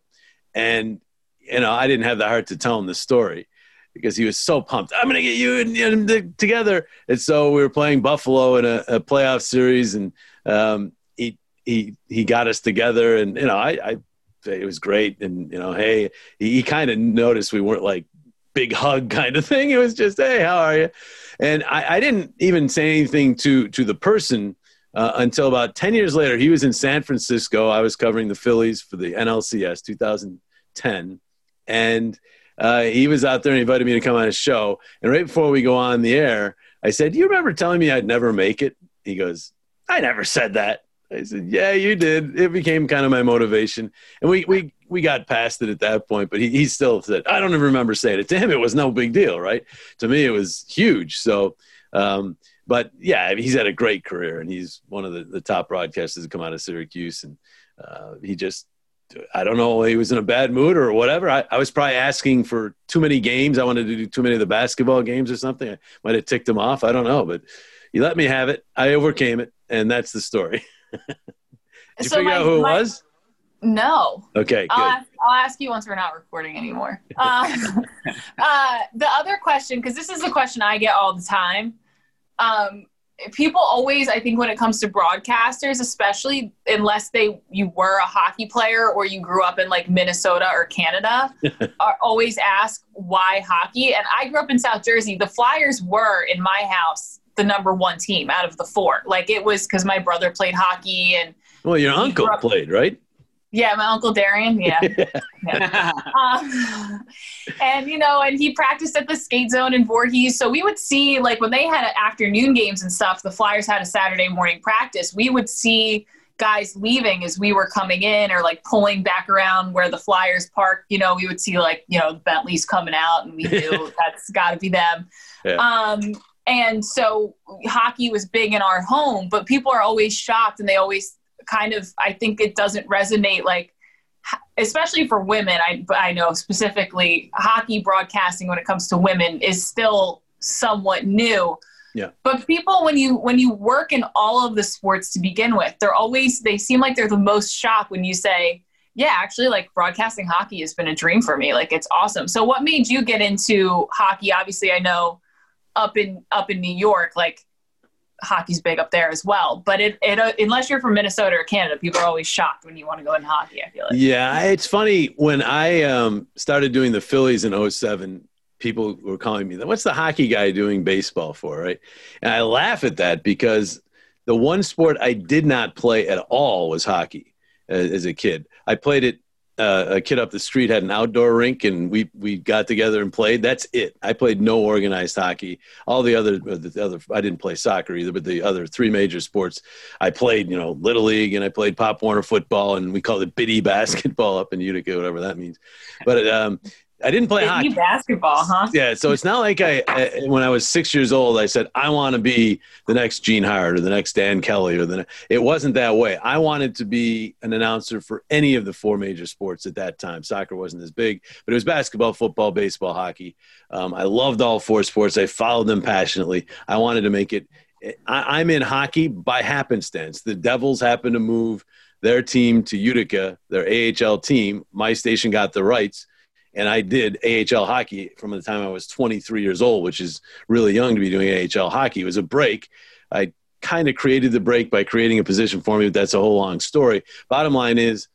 and you know I didn't have the heart to tell him the story. Because he was so pumped, I'm going to get you and, and the- together, and so we were playing Buffalo in a, a playoff series, and um, he he he got us together, and you know, I, I it was great, and you know, hey, he, he kind of noticed we weren't like big hug [laughs] kind of thing. It was just, hey, how are you? And I, I didn't even say anything to to the person uh, until about ten years later. He was in San Francisco. I was covering the Phillies for the NLCS 2010, and uh, he was out there and invited me to come on his show. And right before we go on the air, I said, "Do you remember telling me I'd never make it?" He goes, "I never said that." I said, "Yeah, you did." It became kind of my motivation, and we we we got past it at that point. But he, he still said, "I don't even remember saying it." To him, it was no big deal, right? To me, it was huge. So, um, but yeah, he's had a great career, and he's one of the, the top broadcasters to come out of Syracuse, and uh, he just. I don't know. He was in a bad mood or whatever. I, I was probably asking for too many games. I wanted to do too many of the basketball games or something. I might have ticked him off. I don't know, but he let me have it. I overcame it, and that's the story. [laughs] Did you So figure my- out who it was? No. Okay, I'll good. ask, I'll ask you once we're not recording anymore. Uh, [laughs] uh, the other question, because this is the question I get all the time. Um, people always, I think, when it comes to broadcasters, especially unless they you were a hockey player or you grew up in like Minnesota or Canada, [laughs] are always ask why hockey. And I grew up in South Jersey. The Flyers were in my house the number one team out of the four. Like it was because my brother played hockey and Well, your uncle up- played, right? Yeah, my uncle Darian. [laughs] Yeah. Um, and you know, and he practiced at the skate zone in Voorhees. So we would see like when they had afternoon games and stuff. The Flyers had a Saturday morning practice. We would see guys leaving as we were coming in, or like pulling back around where the Flyers park. You know, we would see like you know Bentley's coming out, and we knew [laughs] that's got to be them. Yeah. Um, and so hockey was big in our home, but people are always shocked, and they always kind of I think it doesn't resonate like especially for women, I, I know specifically hockey broadcasting when it comes to women is still somewhat new. Yeah. But people, when you when you work in all of the sports to begin with, they're always they seem like they're the most shocked when you say, "Yeah, actually, like broadcasting hockey has been a dream for me. Like it's awesome." So, what made you get into hockey? Obviously, I know up in up in New York, like hockey's big up there as well. But it, it uh, unless you're from Minnesota or Canada, people are always shocked when you want to go in hockey. I feel like. Yeah, it's funny when I um, started doing the Phillies in 07, people were calling me, "What's the hockey guy doing baseball for?" Right? And I laugh at that because the one sport I did not play at all was hockey as, as a kid. I played it uh, a kid up the street had an outdoor rink, and we we got together and played. That's it. I played no organized hockey. All the other uh, the other I didn't play soccer either, but the other three major sports I played. You know, little league, and I played Pop Warner football, and we called it biddy [laughs] basketball up in Utica, whatever that means. But um, I didn't play hockey. basketball, huh? Yeah, so it's not like I, I when I was six years old, I said I want to be the next Gene Hart or the next Dan Kelly or the. It wasn't that way. I wanted to be an announcer for any of the four major sports at that time. Soccer wasn't as big, but it was basketball, football, baseball, hockey. Um, I loved all four sports. I followed them passionately. I wanted to make it. I, I'm in hockey by happenstance. The Devils happened to move their team to Utica, their AHL team. My station got the rights and I did AHL hockey from the time I was 23 years old, which is really young to be doing AHL hockey. It was a break. I kind of created the break by creating a position for me, but that's a whole long story. Bottom line is,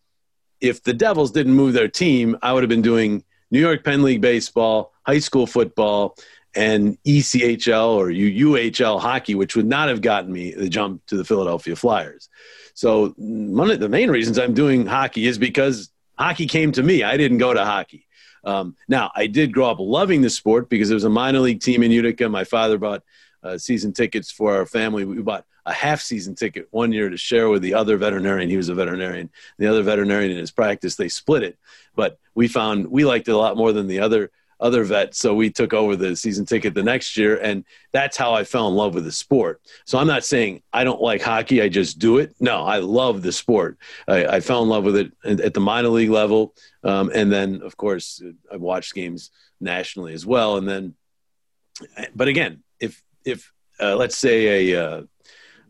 if the Devils didn't move their team, I would have been doing New York Penn League baseball, high school football, and ECHL or UHL hockey, which would not have gotten me the jump to the Philadelphia Flyers. So one of the main reasons I'm doing hockey is because hockey came to me. I didn't go to hockey. Um, now, I did grow up loving the sport because there was a minor league team in Utica. My father bought uh, season tickets for our family. We bought a half season ticket one year to share with the other veterinarian. He was a veterinarian. The other veterinarian in his practice, they split it. But we found we liked it a lot more than the other other vet. So we took over the season ticket the next year, and that's how I fell in love with the sport. So I'm not saying I don't like hockey, I just do it. No, I love the sport. I, I fell in love with it at the minor league level, um, and then of course I've watched games nationally as well. And then, but again, if if uh, let's say a uh,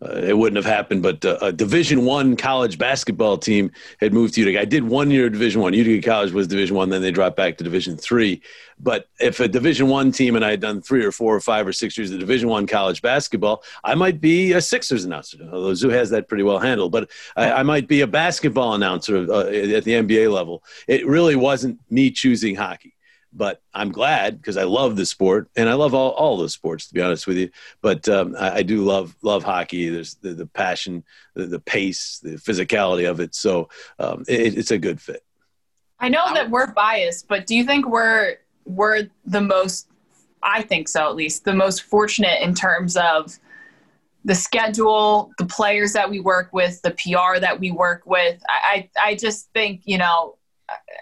uh, it wouldn't have happened. But uh, a Division One college basketball team had moved to Utica. I did one year of Division One. Utica College was Division One. Then they dropped back to Division Three. But if a Division One team and I had done three or four or five or six years of Division One college basketball, I might be a Sixers announcer. Although Zoo has that pretty well handled. But I, I might be a basketball announcer uh, at the NBA level. It really wasn't me choosing hockey but I'm glad because I love the sport and I love all, all the sports to be honest with you. But um, I, I, do love love hockey. There's the, the passion, the, the, pace, the physicality of it. So um, it, it's a good fit. I know that we're biased, but do you think we're we're the most? I think so, at least the most fortunate in terms of the schedule, the players that we work with, the PR that we work with. I I, I just think you know,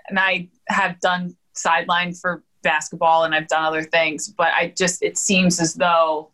and I have done sideline for basketball and I've done other things, but I just it seems as though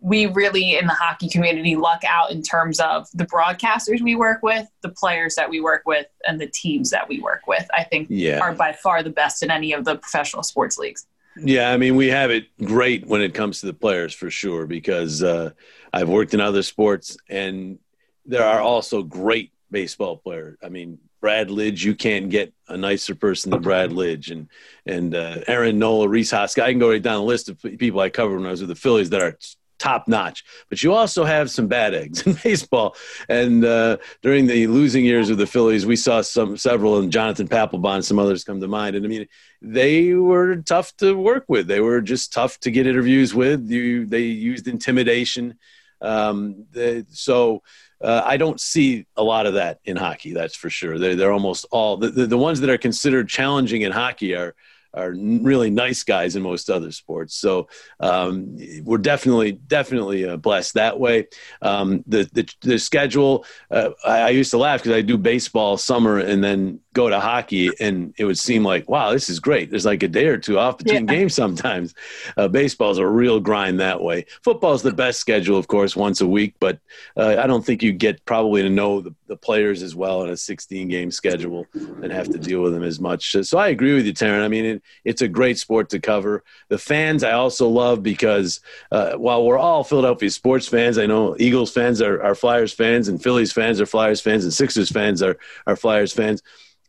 we really in the hockey community luck out in terms of the broadcasters we work with, the players that we work with, and the teams that we work with. I think yeah. are by far the best in any of the professional sports leagues. Yeah, I mean, we have it great when it comes to the players for sure because uh, I've worked in other sports and there are also great baseball players. I mean, Brad Lidge, you can't get a nicer person than Brad Lidge, and and uh, Aaron Nola, Rhys Hoskins. I can go right down the list of people I covered when I was with the Phillies that are top notch. But you also have some bad eggs [laughs] in baseball. And uh, during the losing years of the Phillies, we saw some several, and Jonathan Papelbon, some others come to mind. And I mean, they were tough to work with. They were just tough to get interviews with. You, they used intimidation. Um, they, so uh, I don't see a lot of that in hockey. That's for sure. They're, they're almost all the, the, the ones that are considered challenging in hockey are are really nice guys in most other sports. So um, we're definitely definitely uh, blessed that way. Um, the, the, the schedule. Uh, I, I, used to laugh because I do baseball summer and then go to hockey, and it would seem like, wow, this is great. There's like a day or two off between yeah. games sometimes. Uh, baseball's a real grind that way. Football's the best schedule, of course, once a week, but uh, I don't think you get probably to know the, the players as well in a 16 game schedule and have to deal with them as much. So I agree with you, Taryn. I mean, it, it's a great sport to cover. The fans I also love because uh, while we're all Philadelphia sports fans, I know Eagles fans are, are Flyers fans, and Phillies fans are Flyers fans, and Sixers fans are, are Flyers fans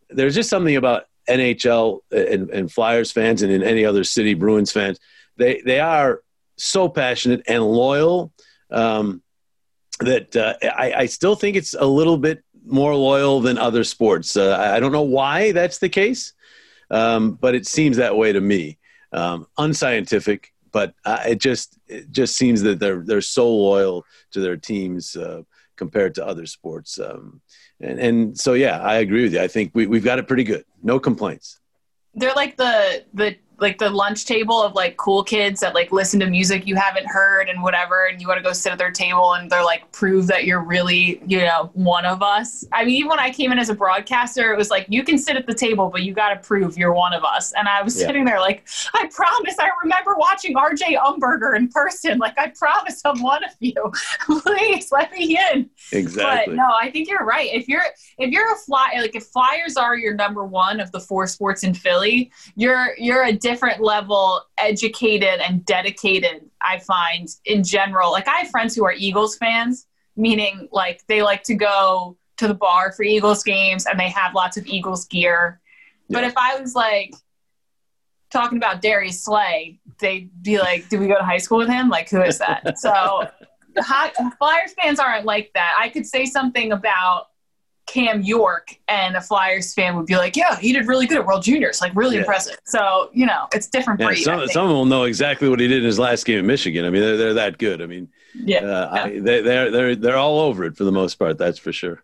there's just something about NHL and, and Flyers fans and in any other city Bruins fans. They they are so passionate and loyal um, that uh, I, I, still think it's a little bit more loyal than other sports. Uh, I don't know why that's the case, um, but it seems that way to me. Um, unscientific, but uh, it just it just seems that they're they're so loyal to their teams. Compared to other sports. Um, and, and so, yeah, I agree with you. I think we, we've got it pretty good. No complaints. They're like the the like the lunch table of like cool kids that like listen to music you haven't heard and whatever and you want to go sit at their table and they're like prove that you're really you know one of us. I mean even when i came in as a broadcaster it was like you can sit at the table but you got to prove you're one of us. And i was yeah. sitting there like i promise i remember watching rj umberger in person. Like i promise i'm one of you. [laughs] Please let me in exactly. but no i think you're right. If you're if you're a fly like if flyers are your number one of the four sports in philly you're you're a different level educated and dedicated i find in general. Like i have friends who are eagles fans meaning like they like to go to the bar for eagles games and they have lots of eagles gear. Yeah. but if i was like talking about darius slay they'd be like do we go to high school with him? Like who is that? So hot, flyers fans aren't like that i could say something about Cam York and a Flyers fan would be like, "Yeah, he did really good at World Juniors, like really yeah. impressive." So you know, it's different yeah, some, some of them will know exactly what he did in his last game in Michigan. I mean, they're, they're that good. I mean, yeah, uh, yeah. I, they, they're they're they're all over it for the most part. That's for sure.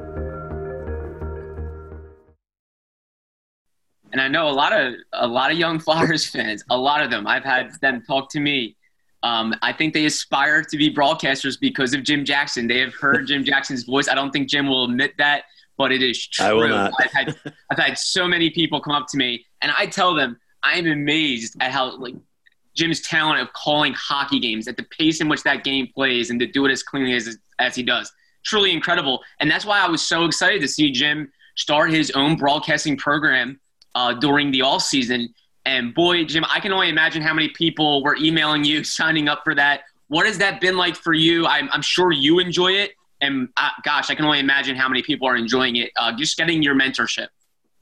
And I know a lot of a lot of young Flyers [laughs] fans, a lot of them. I've had them talk to me um, I think they aspire to be broadcasters because of Jim Jackson. They have heard Jim Jackson's voice. I don't think Jim will admit that, but it is true. I will not. I've had [laughs] I've had so many people come up to me, and I tell them I'm amazed at how like Jim's talent of calling hockey games, at the pace in which that game plays, and to do it as cleanly as as he does. Truly incredible, and that's why I was so excited to see Jim start his own broadcasting program uh, during the off season and boy, Jim, I can only imagine how many people were emailing you, [laughs] signing up for that. What has that been like for you? I'm, I'm sure you enjoy it. And uh, gosh, I can only imagine how many people are enjoying it. Uh, just getting your mentorship.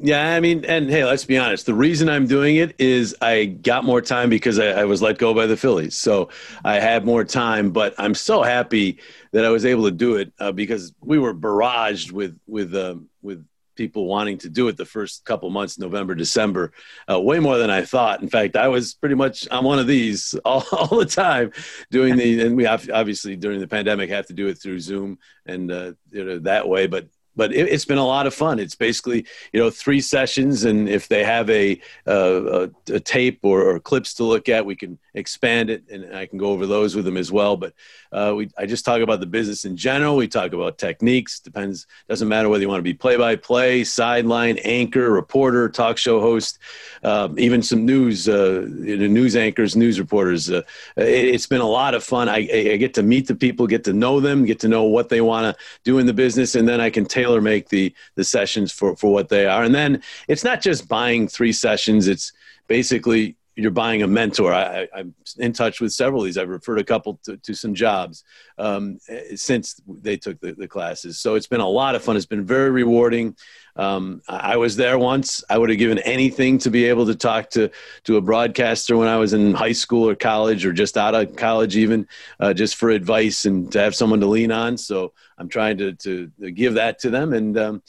Yeah, I mean, and hey, let's be honest. The reason I'm doing it is I got more time because I, I, was let go by the Phillies, so I had more time. But I'm so happy that I was able to do it uh, because we were barraged with with um, with people wanting to do it the first couple months, November, December, uh, way more than I thought. In fact, I was pretty much on one of these [laughs] all, all the time doing the, and we obviously during the pandemic have to do it through Zoom and uh, you know, that way. But but it, has been a lot of fun. It's basically you know three sessions, and if they have a uh, a, a, tape or, or, clips to look at, we can expand it, and I can go over those with them as well. But uh, we I just talk about the business in general. We talk about techniques. Depends doesn't matter whether you want to be play by play, sideline anchor, reporter, talk show host, um, even some news uh, news anchors, news reporters. Uh, it, has been a lot of fun. I, I get to meet the people, get to know them, get to know what they want to do in the business, and then I can tailor make the the sessions for for what they are. And then it's not just buying three sessions; it's basically you're buying a mentor. I, am in touch with several of these. I've referred a couple to, to some jobs um, since they took the, the, classes. So it's been a lot of fun. It's been very rewarding. Um, I was there once. I would have given anything to be able to talk to to a broadcaster when I was in high school or college or just out of college, even uh, just for advice and to have someone to lean on. So I'm trying to, to give that to them, and um,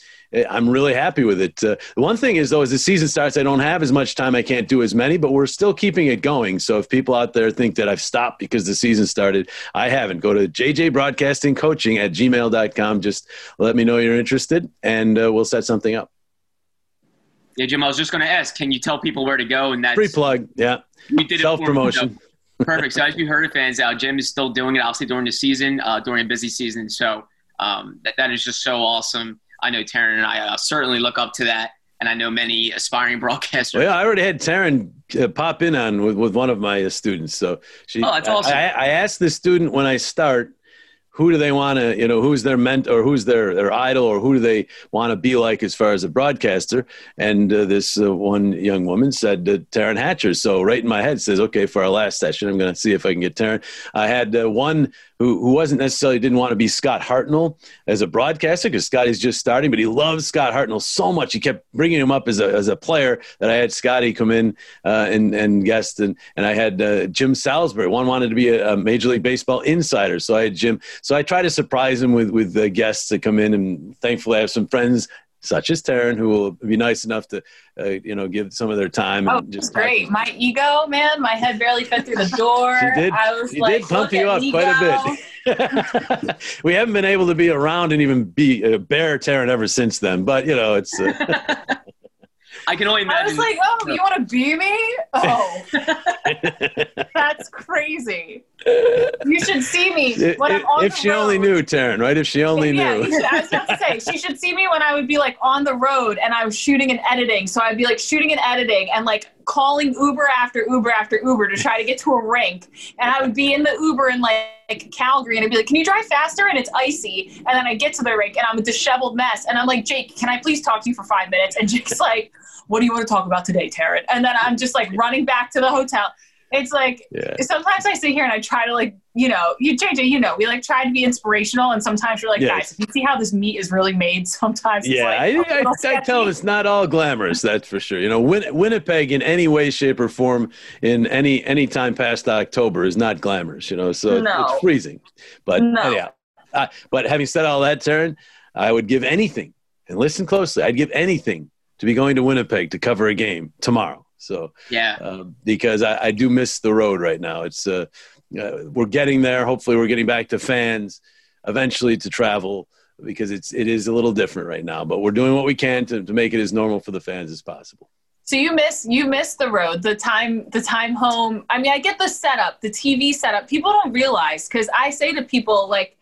I'm really happy with it. Uh, the one thing is, though, as the season starts, I don't have as much time. I can't do as many, but we're still keeping it going. So if people out there think that I've stopped because the season started, I haven't. Go to JJ Broadcasting Coaching at gmail.com. Just let me know you're interested, and uh, we'll set something up. Yeah, Jim, I was just going to ask, can you tell people where to go? And that's free plug. Yeah. We did self promotion. [laughs] Perfect. So as you heard it, fans out, Jim is still doing it, obviously during the season, uh, during a busy season. So um, that, that is just so awesome. I know Taryn and I uh, certainly look up to that. And I know many aspiring [laughs] broadcasters. Well, yeah, I already had Taryn uh, pop in on with, with one of my uh, students. So she, oh, that's awesome. I, I asked the student when I start, who do they want to, you know, who's their mentor or who's their, their idol or who do they want to be like as far as a broadcaster? And uh, this uh, one young woman said uh, Taryn Hatcher. So right in my head says, okay, for our last session, I'm going to see if I can get Taryn. I had uh, one who, who wasn't necessarily didn't want to be Scott Hartnell as a broadcaster because Scotty's just starting, but he loves Scott Hartnell so much. He kept bringing him up as a, as a player that I had Scotty come in uh, and, and guest. And, and I had uh, Jim Salisbury. One wanted to be a, a, Major League Baseball insider. So I had Jim. So I try to surprise him with, with the guests that come in. And thankfully, I have some friends such as Taryn, who will be nice enough to, uh, you know, give some of their time. And oh, just great! My ego, man, my head barely fit through the [laughs] door. she did. I was she like, did pump you up quite a bit. [laughs] we haven't been able to be around and even be a uh, bear Taryn ever since then, but you know, it's. Uh, [laughs] I can only imagine. I was like, "Oh, you want to be me? Oh, [laughs] that's crazy." You should see me when I'm on If the she road. only knew, Taryn, right? If she only yeah, knew. you should, I was about to say she should see me when I would be like on the road and I was shooting and editing. So I'd be like shooting and editing and like calling Uber after Uber after Uber to try to get to a rink. And I would be in the Uber and like, like Calgary and I'd be like, "Can you drive faster?" And it's icy. And then I get to the rink and I'm a disheveled mess. And I'm like, "Jake, can I please talk to you for five minutes?" And Jake's [laughs] like, "What do you want to talk about today, Taryn?" And then I'm just like running back to the hotel. It's like Yeah. sometimes I sit here and I try to like, you know, you change it, you know, we like try to be inspirational and sometimes you're like, Yes. guys, if you see how this meat is really made, [laughs] sometimes it's Yeah, like I, a I, I tell it's not all glamorous. That's for sure. You know, Win- Winnipeg in any way, shape, or form in any any time past October is not glamorous. You know, so it's- No. it's freezing. But No. anyhow, uh, but having said all that, Taryn, I would give anything. And listen closely. I'd give anything to be going to Winnipeg to cover a game tomorrow. So Yeah. uh, because I, I do miss the road right now. It's uh, uh, we're getting there. Hopefully, we're getting back to fans eventually to travel because it's it is a little different right now. But we're doing what we can to, to make it as normal for the fans as possible. So you miss you miss the road, the time the time home. I mean, I get the setup, the TV setup. People don't realize because I say to people like,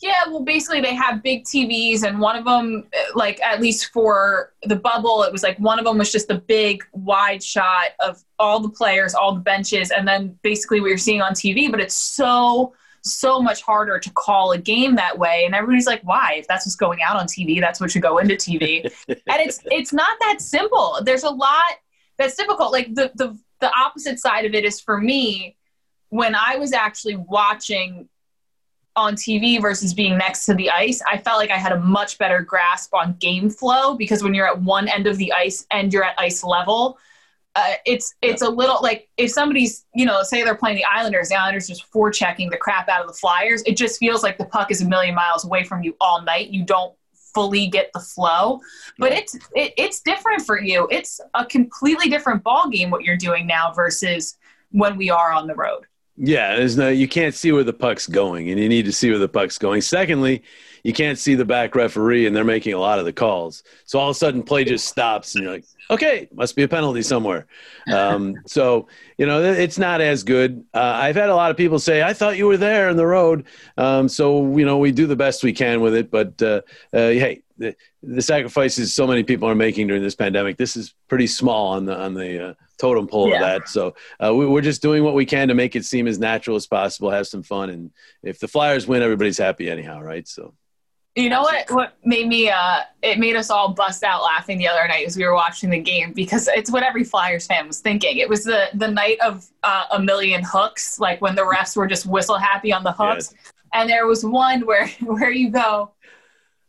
yeah, well, basically they have big TVs, and one of them, like at least for the bubble, it was like one of them was just a big wide shot of all the players, all the benches, and then basically what you're seeing on TV. But it's so so much harder to call a game that way and everybody's like why? If that's what's going out on tv that's what should go into tv [laughs] and it's it's not that simple. There's a lot that's difficult. Like the the the opposite side of it is for me when i was actually watching on tv versus being next to the ice i felt like i had a much better grasp on game flow because when you're at one end of the ice and you're at ice level uh, it's it's a little like if somebody's you know say they're playing the Islanders, the Islanders just forechecking the crap out of the Flyers. It just feels like the puck is a million miles away from you all night. You don't fully get the flow, but it's it, it's different for you. It's a completely different ball game what you're doing now versus when we are on the road. Yeah, there's no you can't see where the puck's going, and you need to see where the puck's going. Secondly, you can't see the back referee, and they're making a lot of the calls. So all of a sudden, play just stops, and you're like, okay, must be a penalty somewhere. Um, [laughs] so you know, it's not as good. Uh, I've had a lot of people say, I thought you were there on the road. Um, so you know, we do the best we can with it, but uh, uh, hey. The, the sacrifices so many people are making during this pandemic. This is pretty small on the on the uh, totem pole Yeah. of that. So uh, we, we're just doing what we can to make it seem as natural as possible, have some fun, and if the Flyers win, everybody's happy anyhow, right? So You know what? What made me? Uh, it made us all bust out laughing the other night as we were watching the game because it's what every Flyers fan was thinking. It was the the night of uh, a million hooks, like when the refs were just whistle happy on the hooks, and there was one where [laughs] where you go,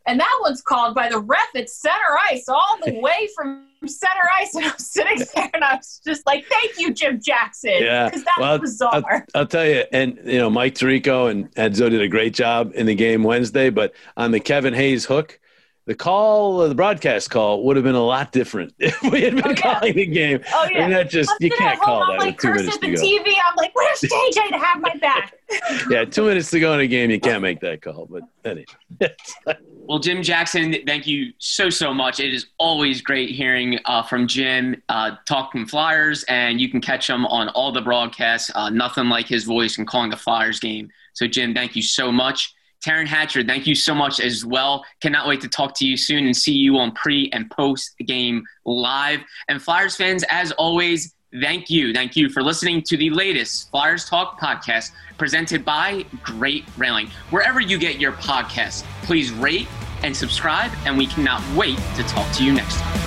and that one's called by the ref at center ice, all the [laughs] way from center ice, and I'm sitting there and I was just like, "Thank you, Jim Jackson," Yeah. because that's Well, bizarre. I'll, I'll tell you, and you know, Mike Tirico and Edzo did a great job in the game Wednesday, but on the Kevin Hayes hook, the call, uh, the broadcast call, would have been a lot different [laughs] if we had been Oh, yeah. calling the game. Oh yeah, I mean, that just you can't call I'm that like with two minutes at to the go. TV. I'm like, "Where's [laughs] JJ to have my back?" [laughs] Yeah, two minutes to go in a game, you can't make that call. But anyway, Well, Jim Jackson, thank you so, so much. It is always great hearing uh, from Jim uh, talking Flyers, and you can catch him on all the broadcasts. Uh, nothing like his voice and calling a Flyers game. So, Jim, thank you so much. Taryn Hatcher, thank you so much as well. Cannot wait to talk to you soon and see you on pre and post game live. And Flyers fans, as always, Thank you. Thank you for listening to the latest Flyers Talk podcast presented by Great Railing. Wherever you get your podcasts, please rate and subscribe, and we cannot wait to talk to you next time.